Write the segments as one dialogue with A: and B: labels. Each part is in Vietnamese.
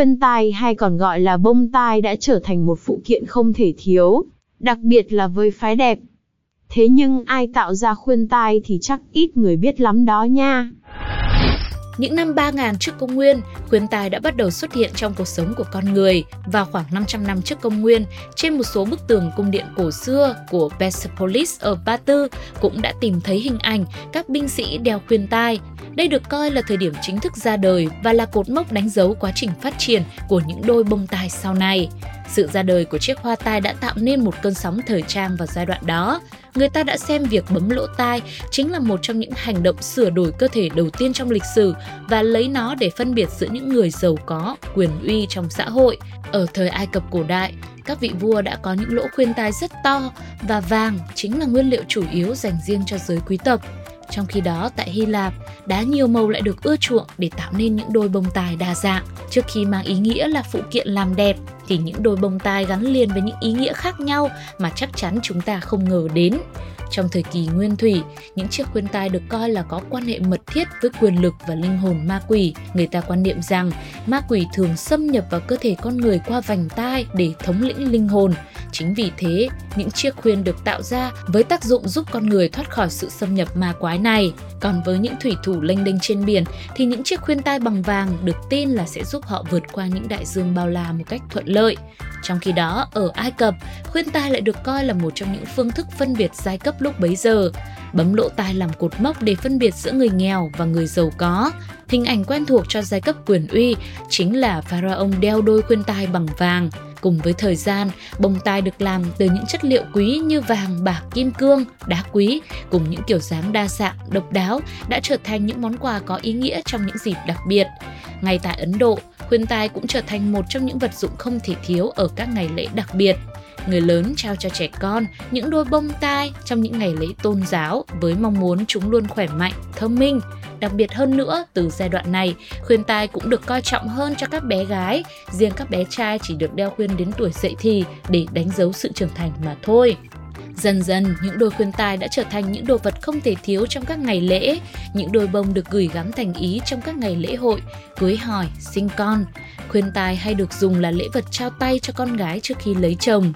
A: Khuyên tai hay còn gọi là bông tai đã trở thành một phụ kiện không thể thiếu, đặc biệt là với phái đẹp. Thế nhưng ai tạo ra khuyên tai thì chắc ít người biết lắm đó nha.
B: Những năm 3000 trước công nguyên, khuyên tai đã bắt đầu xuất hiện trong cuộc sống của con người. Vào khoảng 500 năm trước công nguyên, trên một số bức tường cung điện cổ xưa của Persepolis ở Ba Tư cũng đã tìm thấy hình ảnh các binh sĩ đeo khuyên tai. Đây được coi là thời điểm chính thức ra đời và là cột mốc đánh dấu quá trình phát triển của những đôi bông tai sau này. Sự ra đời của chiếc hoa tai đã tạo nên một cơn sóng thời trang vào giai đoạn đó. Người ta đã xem việc bấm lỗ tai chính là một trong những hành động sửa đổi cơ thể đầu tiên trong lịch sử và lấy nó để phân biệt giữa những người giàu có, quyền uy trong xã hội. Ở thời Ai Cập cổ đại, các vị vua đã có những lỗ khuyên tai rất to và vàng chính là nguyên liệu chủ yếu dành riêng cho giới quý tộc. Trong khi đó, tại Hy Lạp, đá nhiều màu lại được ưa chuộng để tạo nên những đôi bông tai đa dạng. Trước khi mang ý nghĩa là phụ kiện làm đẹp, thì những đôi bông tai gắn liền với những ý nghĩa khác nhau mà chắc chắn chúng ta không ngờ đến. Trong thời kỳ nguyên thủy, những chiếc khuyên tai được coi là có quan hệ mật thiết với quyền lực và linh hồn ma quỷ. Người ta quan niệm rằng ma quỷ thường xâm nhập vào cơ thể con người qua vành tai để thống lĩnh linh hồn. Chính vì thế, những chiếc khuyên được tạo ra với tác dụng giúp con người thoát khỏi sự xâm nhập ma quái này. Còn với những thủy thủ lênh đênh trên biển thì những chiếc khuyên tai bằng vàng được tin là sẽ giúp họ vượt qua những đại dương bao la một cách thuận lợi. Trong khi đó, ở Ai Cập, khuyên tai lại được coi là một trong những phương thức phân biệt giai cấp lúc bấy giờ. Bấm lỗ tai làm cột mốc để phân biệt giữa người nghèo và người giàu có. Hình ảnh quen thuộc cho giai cấp quyền uy chính là pharaoh đeo đôi khuyên tai bằng vàng. Cùng với thời gian, bông tai được làm từ những chất liệu quý như vàng, bạc, kim cương, đá quý cùng những kiểu dáng đa dạng, độc đáo đã trở thành những món quà có ý nghĩa trong những dịp đặc biệt. Ngay tại Ấn Độ, khuyên tai cũng trở thành một trong những vật dụng không thể thiếu ở các ngày lễ đặc biệt. Người lớn trao cho trẻ con những đôi bông tai trong những ngày lễ tôn giáo với mong muốn chúng luôn khỏe mạnh, thông minh. Đặc biệt hơn nữa, từ giai đoạn này, khuyên tai cũng được coi trọng hơn cho các bé gái, riêng các bé trai chỉ được đeo khuyên đến tuổi dậy thì để đánh dấu sự trưởng thành mà thôi. Dần dần, những đôi khuyên tai đã trở thành những đồ vật không thể thiếu trong các ngày lễ. Những đôi bông được gửi gắm thành ý trong các ngày lễ hội, cưới hỏi, sinh con. Khuyên tai hay được dùng là lễ vật trao tay cho con gái trước khi lấy chồng.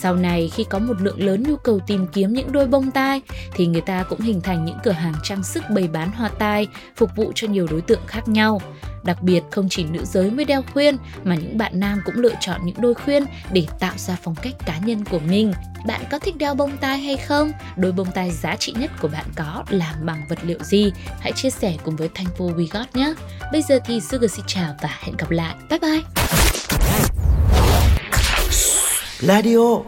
B: Sau này khi có một lượng lớn nhu cầu tìm kiếm những đôi bông tai, thì người ta cũng hình thành những cửa hàng trang sức bày bán hoa tai, phục vụ cho nhiều đối tượng khác nhau. Đặc biệt, không chỉ nữ giới mới đeo khuyên, mà những bạn nam cũng lựa chọn những đôi khuyên để tạo ra phong cách cá nhân của mình. Bạn có thích đeo bông tai hay không? Đôi bông tai giá trị nhất của bạn có làm bằng vật liệu gì? Hãy chia sẻ cùng với Thankful We Got nhé. Bây giờ thì Sugar xin chào và hẹn gặp lại. Bye bye!
C: ラディオ